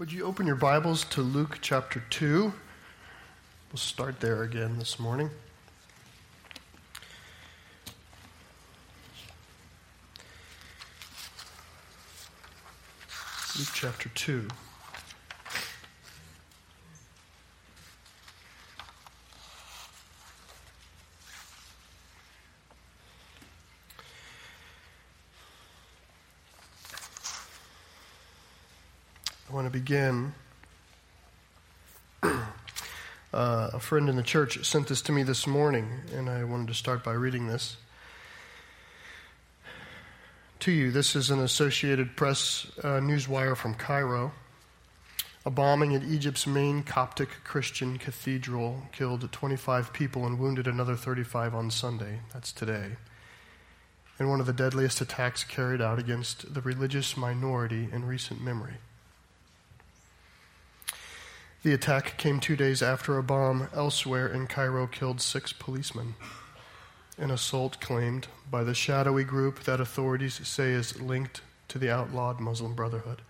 Would you open your Bibles to Luke chapter 2? We'll start there again this morning. Luke chapter 2. To begin. uh, a friend in the church sent this to me this morning, and I wanted to start by reading this to you. This is an Associated Press uh, newswire from Cairo. A bombing at Egypt's main Coptic Christian cathedral killed 25 people and wounded another 35 on Sunday. That's today. And one of the deadliest attacks carried out against the religious minority in recent memory. The attack came two days after a bomb elsewhere in Cairo killed six policemen. An assault claimed by the shadowy group that authorities say is linked to the outlawed Muslim Brotherhood.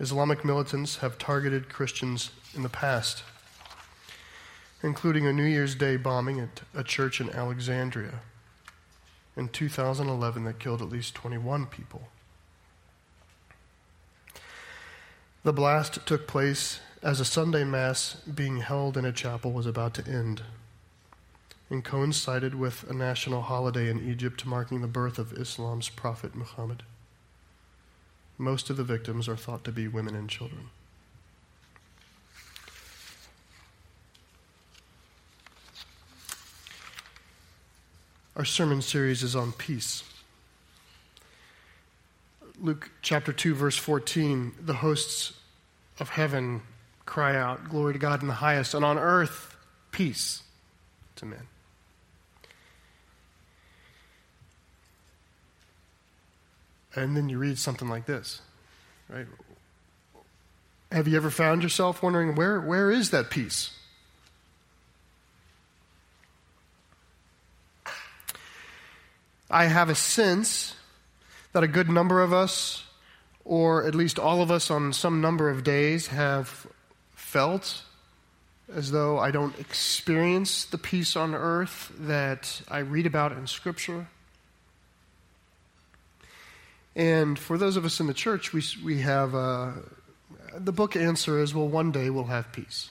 Islamic militants have targeted Christians in the past, including a New Year's Day bombing at a church in Alexandria in 2011 that killed at least 21 people. The blast took place as a Sunday Mass being held in a chapel was about to end and coincided with a national holiday in Egypt marking the birth of Islam's prophet Muhammad. Most of the victims are thought to be women and children. Our sermon series is on peace. Luke chapter 2, verse 14, the hosts of heaven cry out, Glory to God in the highest, and on earth, peace to men. And then you read something like this, right? Have you ever found yourself wondering, where, where is that peace? I have a sense that a good number of us, or at least all of us on some number of days, have felt as though I don't experience the peace on earth that I read about in Scripture. And for those of us in the church, we, we have uh, the book answer is well, one day we'll have peace.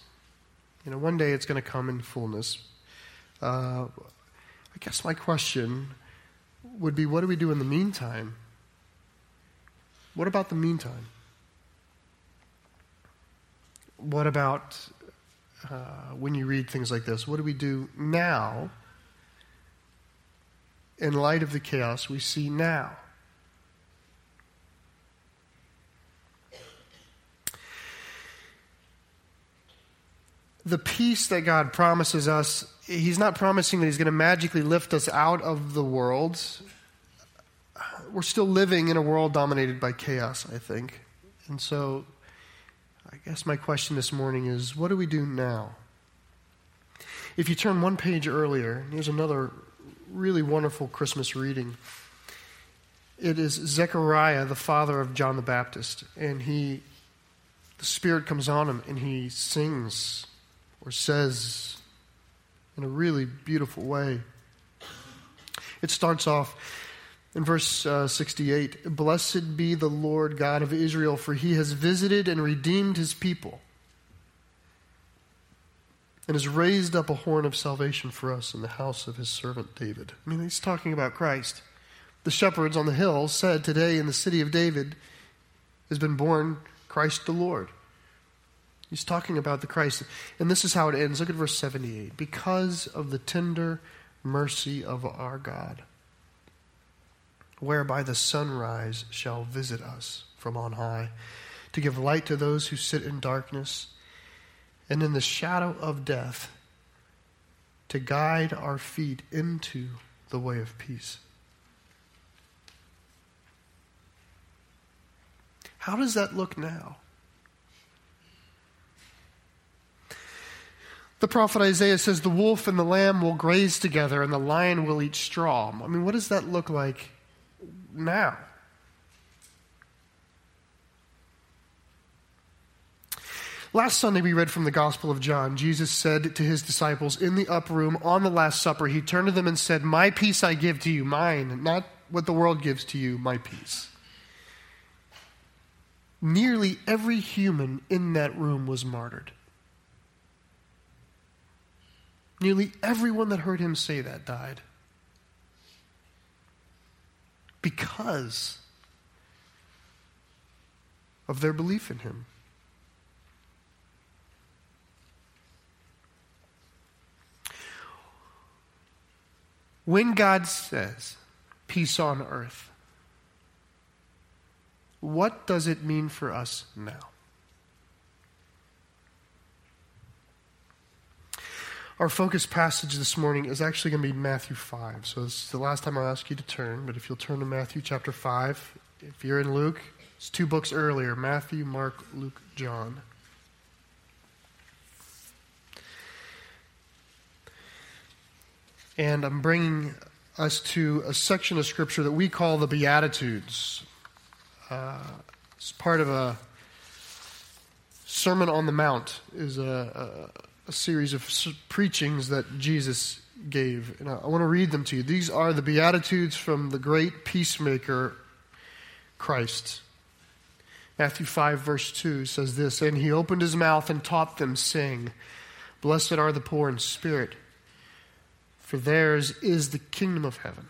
You know, one day it's going to come in fullness. Uh, I guess my question would be what do we do in the meantime? What about the meantime? What about uh, when you read things like this? What do we do now in light of the chaos we see now? The peace that God promises us, He's not promising that He's going to magically lift us out of the world we're still living in a world dominated by chaos, I think. And so I guess my question this morning is what do we do now? If you turn one page earlier, here's another really wonderful Christmas reading. It is Zechariah, the father of John the Baptist, and he the Spirit comes on him and he sings or says in a really beautiful way. It starts off in verse uh, 68, Blessed be the Lord God of Israel, for he has visited and redeemed his people and has raised up a horn of salvation for us in the house of his servant David. I mean, he's talking about Christ. The shepherds on the hill said, Today in the city of David has been born Christ the Lord. He's talking about the Christ. And this is how it ends. Look at verse 78. Because of the tender mercy of our God whereby the sunrise shall visit us from on high, to give light to those who sit in darkness and in the shadow of death, to guide our feet into the way of peace. How does that look now? The prophet Isaiah says the wolf and the lamb will graze together and the lion will eat straw. I mean, what does that look like now. Last Sunday, we read from the Gospel of John. Jesus said to his disciples in the upper room on the Last Supper, He turned to them and said, My peace I give to you, mine, not what the world gives to you, my peace. Nearly every human in that room was martyred. Nearly everyone that heard him say that died. Because of their belief in him. When God says, peace on earth, what does it mean for us now? Our focus passage this morning is actually going to be Matthew 5. So this is the last time I'll ask you to turn, but if you'll turn to Matthew chapter 5, if you're in Luke, it's two books earlier Matthew, Mark, Luke, John. And I'm bringing us to a section of Scripture that we call the Beatitudes. Uh, it's part of a Sermon on the Mount, is a, a, a series of preachings that Jesus gave. And I, I want to read them to you. These are the Beatitudes from the great peacemaker, Christ. Matthew 5, verse 2 says this And he opened his mouth and taught them, saying, Blessed are the poor in spirit for theirs is the kingdom of heaven.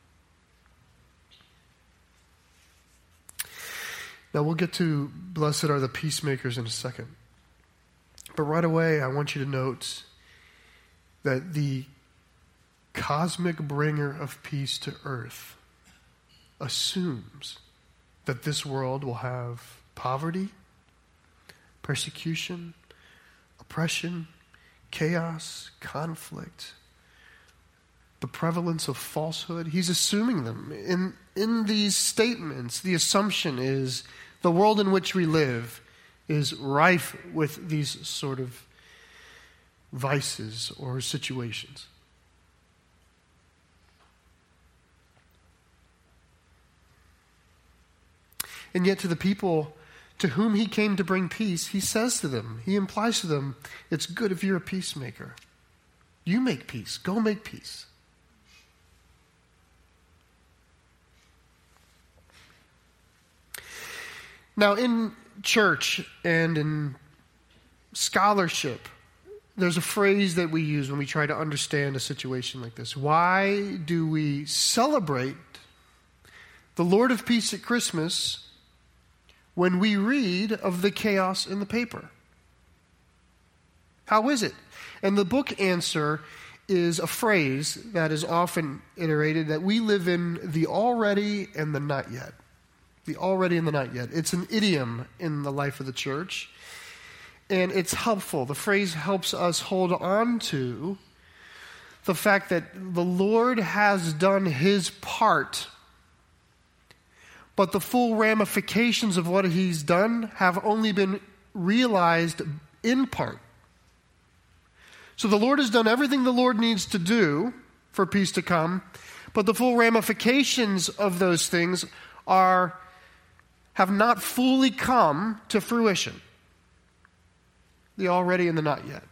Now, we'll get to blessed are the peacemakers in a second. But right away, I want you to note that the cosmic bringer of peace to earth assumes that this world will have poverty, persecution, oppression, chaos, conflict, the prevalence of falsehood. He's assuming them. In, in these statements, the assumption is the world in which we live is rife with these sort of vices or situations. And yet, to the people to whom he came to bring peace, he says to them, he implies to them, it's good if you're a peacemaker. You make peace. Go make peace. Now, in church and in scholarship, there's a phrase that we use when we try to understand a situation like this. Why do we celebrate the Lord of Peace at Christmas when we read of the chaos in the paper? How is it? And the book answer is a phrase that is often iterated that we live in the already and the not yet the already and the not yet. It's an idiom in the life of the church, and it's helpful. The phrase helps us hold on to the fact that the Lord has done his part, but the full ramifications of what he's done have only been realized in part. So the Lord has done everything the Lord needs to do for peace to come, but the full ramifications of those things are have not fully come to fruition. The already and the not yet.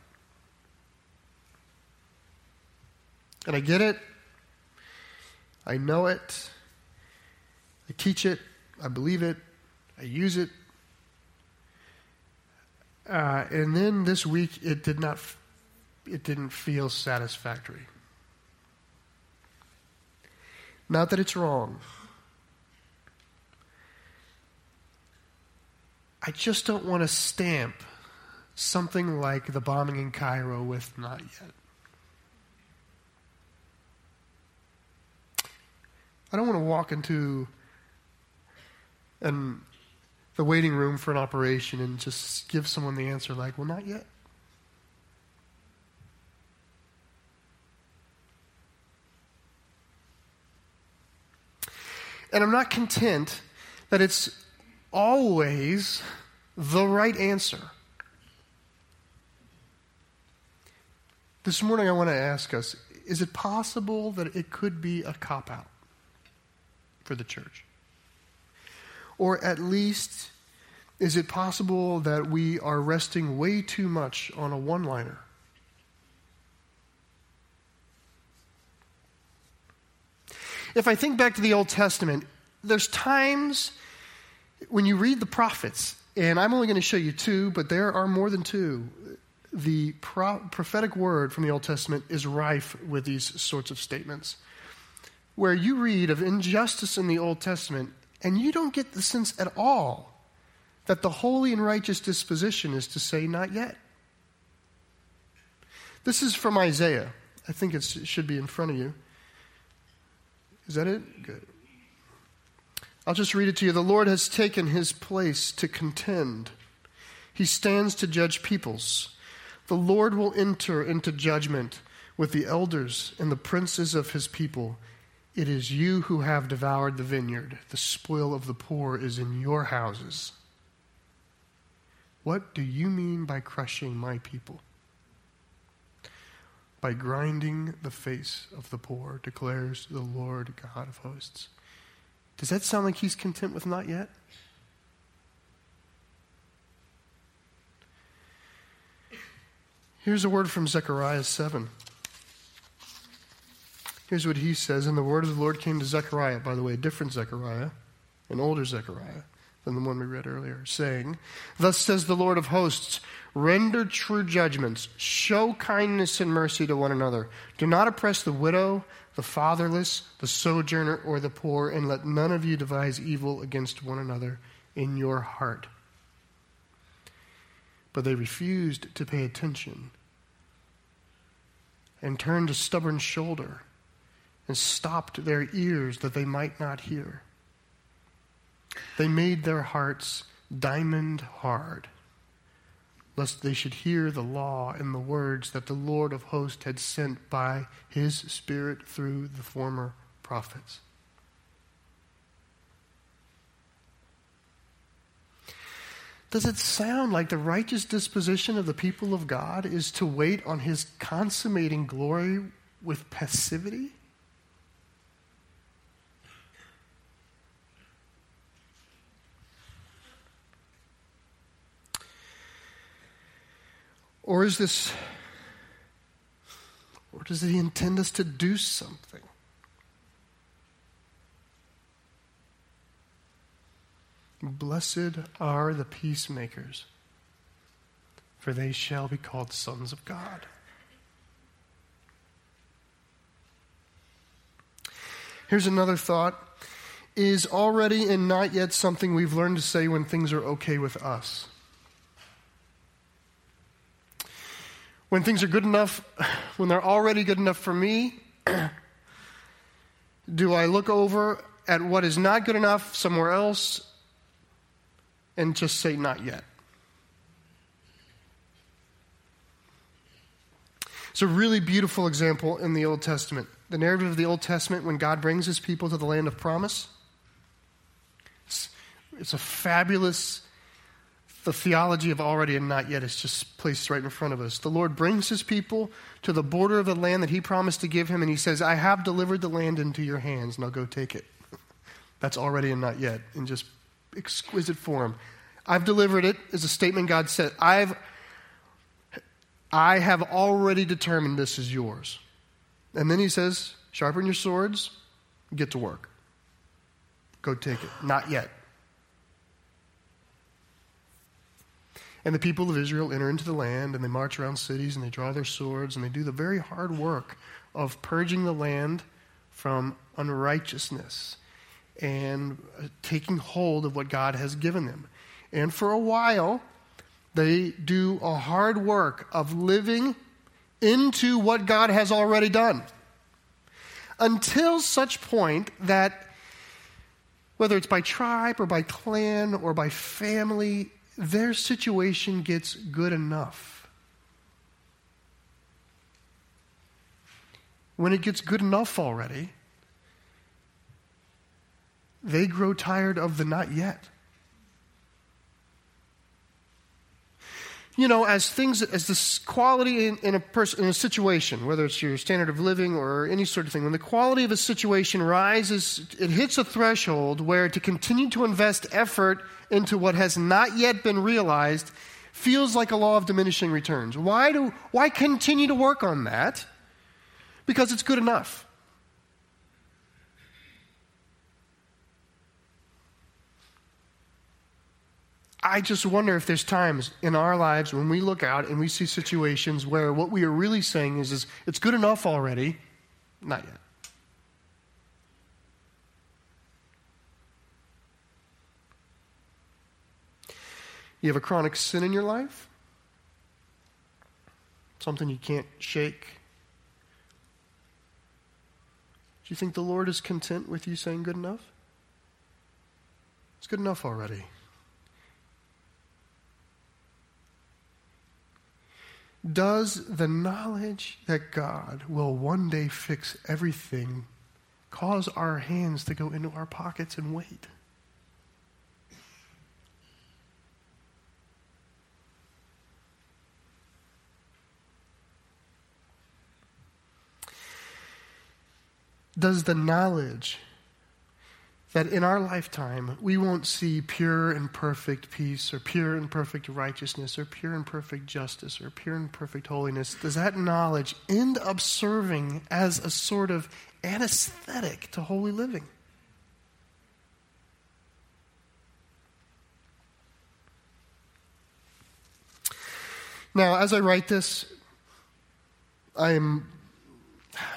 And I get it. I know it. I teach it. I believe it. I use it. Uh, and then this week, it did not it didn't feel satisfactory. Not that it's wrong. I just don't want to stamp something like the bombing in Cairo with not yet. I don't want to walk into an, the waiting room for an operation and just give someone the answer like, well, not yet. And I'm not content that it's always the right answer. This morning, I want to ask us is it possible that it could be a cop out for the church? Or at least, is it possible that we are resting way too much on a one liner? If I think back to the Old Testament, there's times when you read the prophets, and I'm only going to show you two, but there are more than two. The pro- prophetic word from the Old Testament is rife with these sorts of statements. Where you read of injustice in the Old Testament, and you don't get the sense at all that the holy and righteous disposition is to say, not yet. This is from Isaiah. I think it should be in front of you. Is that it? Good. I'll just read it to you. The Lord has taken his place to contend, he stands to judge peoples. The Lord will enter into judgment with the elders and the princes of his people. It is you who have devoured the vineyard. The spoil of the poor is in your houses. What do you mean by crushing my people? By grinding the face of the poor, declares the Lord God of hosts. Does that sound like he's content with not yet? Here's a word from Zechariah 7. Here's what he says. And the word of the Lord came to Zechariah, by the way, a different Zechariah, an older Zechariah than the one we read earlier, saying, Thus says the Lord of hosts, render true judgments, show kindness and mercy to one another. Do not oppress the widow the fatherless, the sojourner, or the poor, and let none of you devise evil against one another in your heart. But they refused to pay attention and turned a stubborn shoulder and stopped their ears that they might not hear. They made their hearts diamond hard lest they should hear the law and the words that the Lord of hosts had sent by his Spirit through the former prophets. Does it sound like the righteous disposition of the people of God is to wait on his consummating glory with passivity? Or is this, or does he intend us to do something? Blessed are the peacemakers, for they shall be called sons of God. Here's another thought is already and not yet something we've learned to say when things are okay with us. When things are good enough, when they're already good enough for me, do I look over at what is not good enough somewhere else and just say, not yet? It's a really beautiful example in the Old Testament. The narrative of the Old Testament when God brings his people to the land of promise. It's, it's a fabulous the theology of already and not yet is just placed right in front of us. The Lord brings his people to the border of the land that he promised to give him, and he says, I have delivered the land into your hands. Now go take it. That's already and not yet in just exquisite form. I've delivered it is a statement God said. I've I have already determined this is yours. And then he says, sharpen your swords, get to work. Go take it. Not yet. And the people of Israel enter into the land and they march around cities and they draw their swords and they do the very hard work of purging the land from unrighteousness and uh, taking hold of what God has given them. And for a while, they do a hard work of living into what God has already done. Until such point that, whether it's by tribe or by clan or by family, their situation gets good enough. When it gets good enough already, they grow tired of the not yet. you know, as things, as this quality in, in, a person, in a situation, whether it's your standard of living or any sort of thing, when the quality of a situation rises, it hits a threshold where to continue to invest effort into what has not yet been realized feels like a law of diminishing returns. Why do, why continue to work on that? Because it's good enough. I just wonder if there's times in our lives when we look out and we see situations where what we are really saying is, is it's good enough already. Not yet. You have a chronic sin in your life? Something you can't shake? Do you think the Lord is content with you saying good enough? It's good enough already. Does the knowledge that God will one day fix everything cause our hands to go into our pockets and wait? Does the knowledge that in our lifetime we won't see pure and perfect peace or pure and perfect righteousness or pure and perfect justice or pure and perfect holiness, does that knowledge end up serving as a sort of anesthetic to holy living? Now, as I write this, I am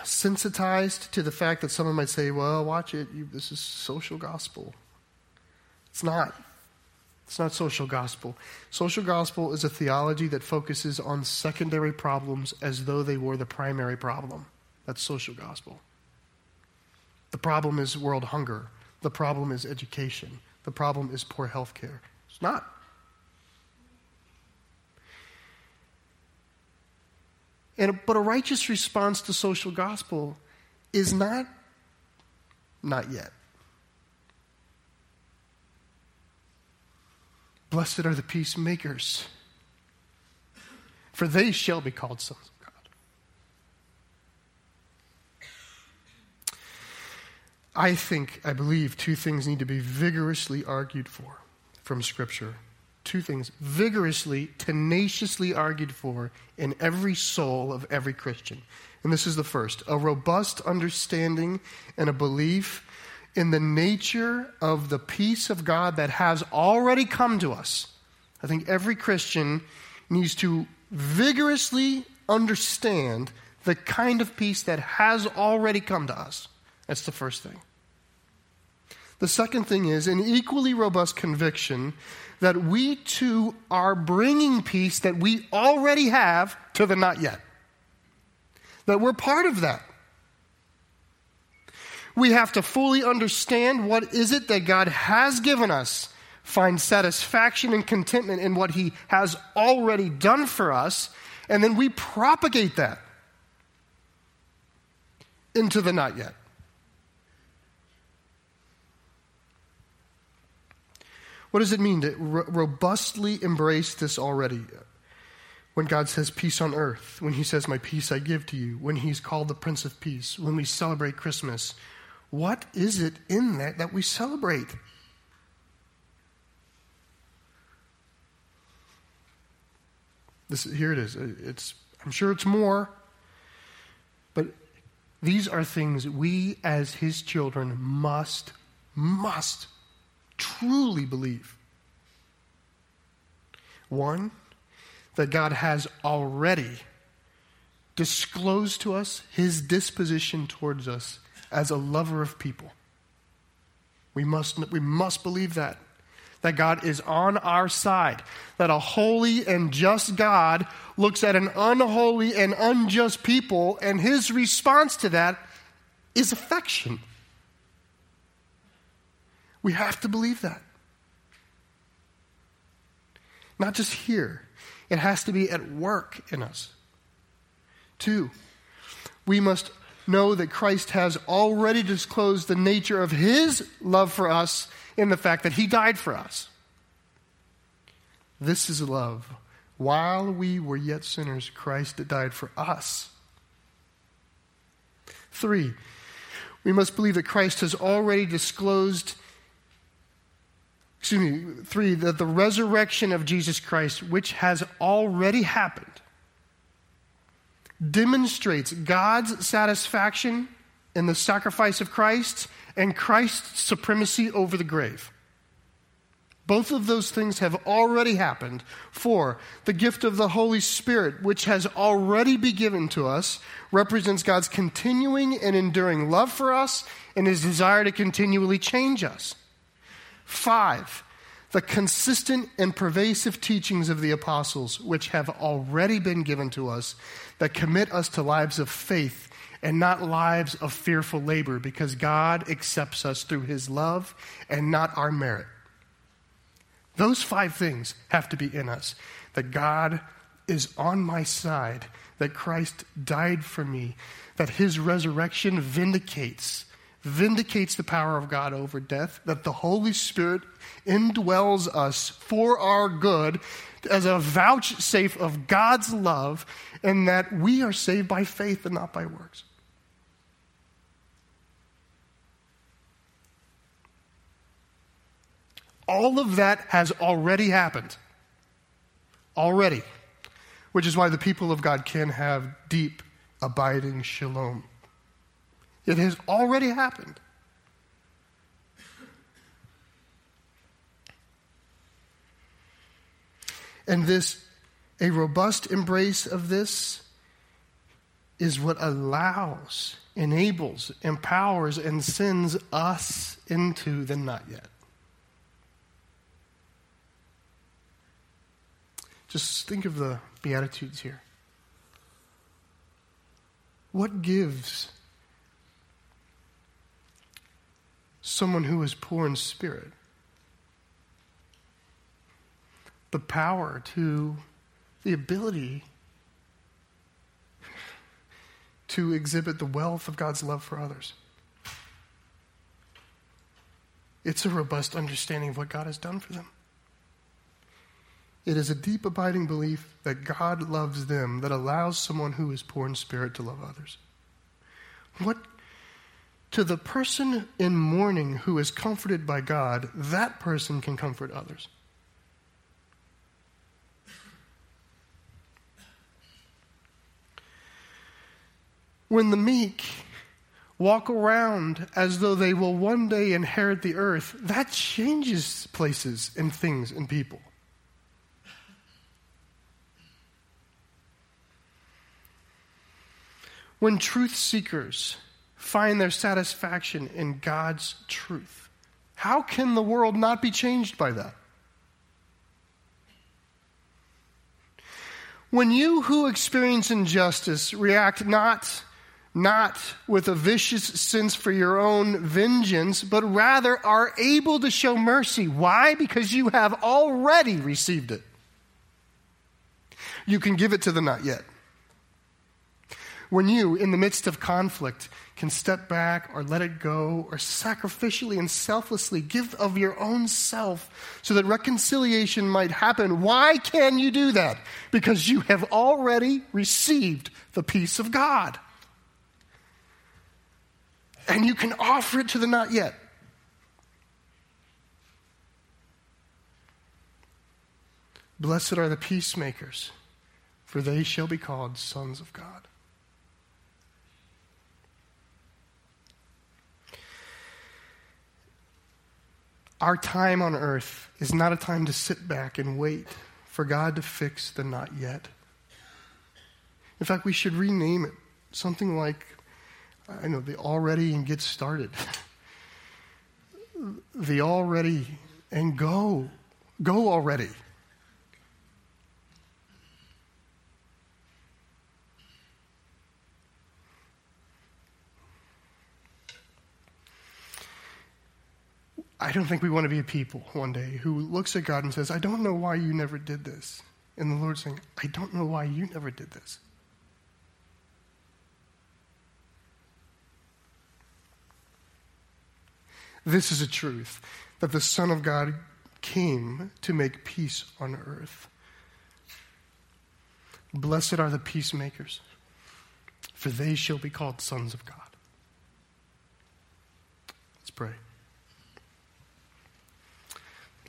sensitized to the fact that someone might say, well, watch it, you, this is social gospel. It's not. It's not social gospel. Social gospel is a theology that focuses on secondary problems as though they were the primary problem. That's social gospel. The problem is world hunger. The problem is education. The problem is poor health care. It's not. And, but a righteous response to social gospel is not, not yet. Blessed are the peacemakers, for they shall be called sons of God. I think, I believe, two things need to be vigorously argued for from Scripture two things vigorously, tenaciously argued for in every soul of every Christian. And this is the first a robust understanding and a belief in the nature of the peace of God that has already come to us. I think every Christian needs to vigorously understand the kind of peace that has already come to us. That's the first thing. The second thing is an equally robust conviction that we too are bringing peace that we already have to the not yet. That we're part of that. We have to fully understand what is it that God has given us, find satisfaction and contentment in what He has already done for us, and then we propagate that into the not yet. What does it mean to ro- robustly embrace this already? When God says peace on earth, when He says, My peace I give to you, when He's called the Prince of Peace, when we celebrate Christmas, what is it in that that we celebrate? This, here it is. Uh, it's, I'm sure it's more, but these are things we as His children must, must truly believe. One, that God has already disclosed to us his disposition towards us as a lover of people. We must, we must believe that. That God is on our side. That a holy and just God looks at an unholy and unjust people, and his response to that is affection. We have to believe that. Not just here, it has to be at work in us. Two, we must know that Christ has already disclosed the nature of his love for us in the fact that he died for us. This is love. While we were yet sinners, Christ died for us. Three, we must believe that Christ has already disclosed, excuse me, three, that the resurrection of Jesus Christ, which has already happened, demonstrates God's satisfaction in the sacrifice of Christ and Christ's supremacy over the grave. Both of those things have already happened. For the gift of the Holy Spirit, which has already been given to us, represents God's continuing and enduring love for us and his desire to continually change us. Five, the consistent and pervasive teachings of the apostles, which have already been given to us, that commit us to lives of faith and not lives of fearful labor, because God accepts us through his love and not our merit. Those five things have to be in us that God is on my side, that Christ died for me, that his resurrection vindicates vindicates the power of God over death, that the Holy Spirit indwells us for our good as a vouchsafe of God's love, and that we are saved by faith and not by works. All of that has already happened. Already. Which is why the people of God can have deep, abiding shalom. It has already happened. And this, a robust embrace of this, is what allows, enables, empowers, and sends us into the not yet. Just think of the Beatitudes here. What gives someone who is poor in spirit the power to, the ability to exhibit the wealth of God's love for others? It's a robust understanding of what God has done for them. It is a deep, abiding belief that God loves them that allows someone who is poor in spirit to love others. What to the person in mourning who is comforted by God, that person can comfort others. When the meek walk around as though they will one day inherit the earth, that changes places and things and people. when truth seekers find their satisfaction in God's truth. How can the world not be changed by that? When you who experience injustice react not not with a vicious sense for your own vengeance, but rather are able to show mercy. Why? Because you have already received it. You can give it to the not yet. When you, in the midst of conflict, can step back or let it go or sacrificially and selflessly give of your own self so that reconciliation might happen, why can you do that? Because you have already received the peace of God. And you can offer it to the not yet. Blessed are the peacemakers, for they shall be called sons of God. Our time on earth is not a time to sit back and wait for God to fix the not yet. In fact, we should rename it something like, I know, the already and get started. the already and go. Go already. I don't think we want to be a people one day who looks at God and says, I don't know why you never did this. And the Lord's saying, I don't know why you never did this. This is a truth that the Son of God came to make peace on earth. Blessed are the peacemakers, for they shall be called sons of God. Let's pray.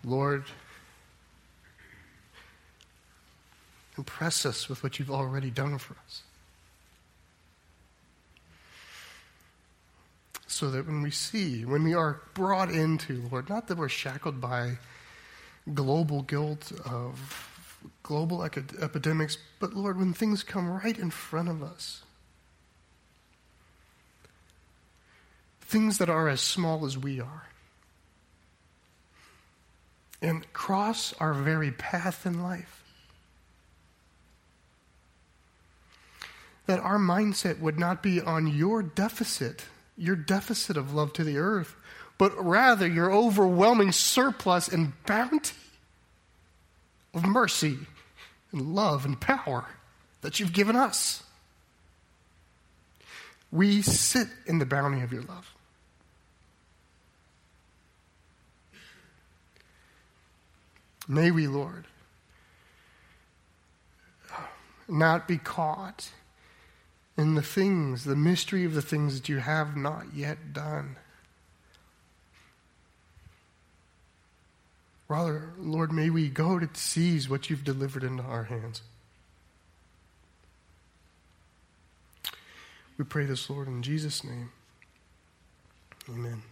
Lord, impress us with what you've already done for us. So that when we see, when we are brought into, Lord, not that we're shackled by global guilt of global epidemics, but Lord, when things come right in front of us, things that are as small as we are, and cross our very path in life. That our mindset would not be on your deficit, your deficit of love to the earth, but rather your overwhelming surplus and bounty of mercy and love and power that you've given us. We sit in the bounty of your love. May we, Lord, not be caught in the things, the mystery of the things that you have not yet done. Rather, Lord, may we go to seize what you've delivered into our hands. We pray this, Lord, in Jesus' name. Amen.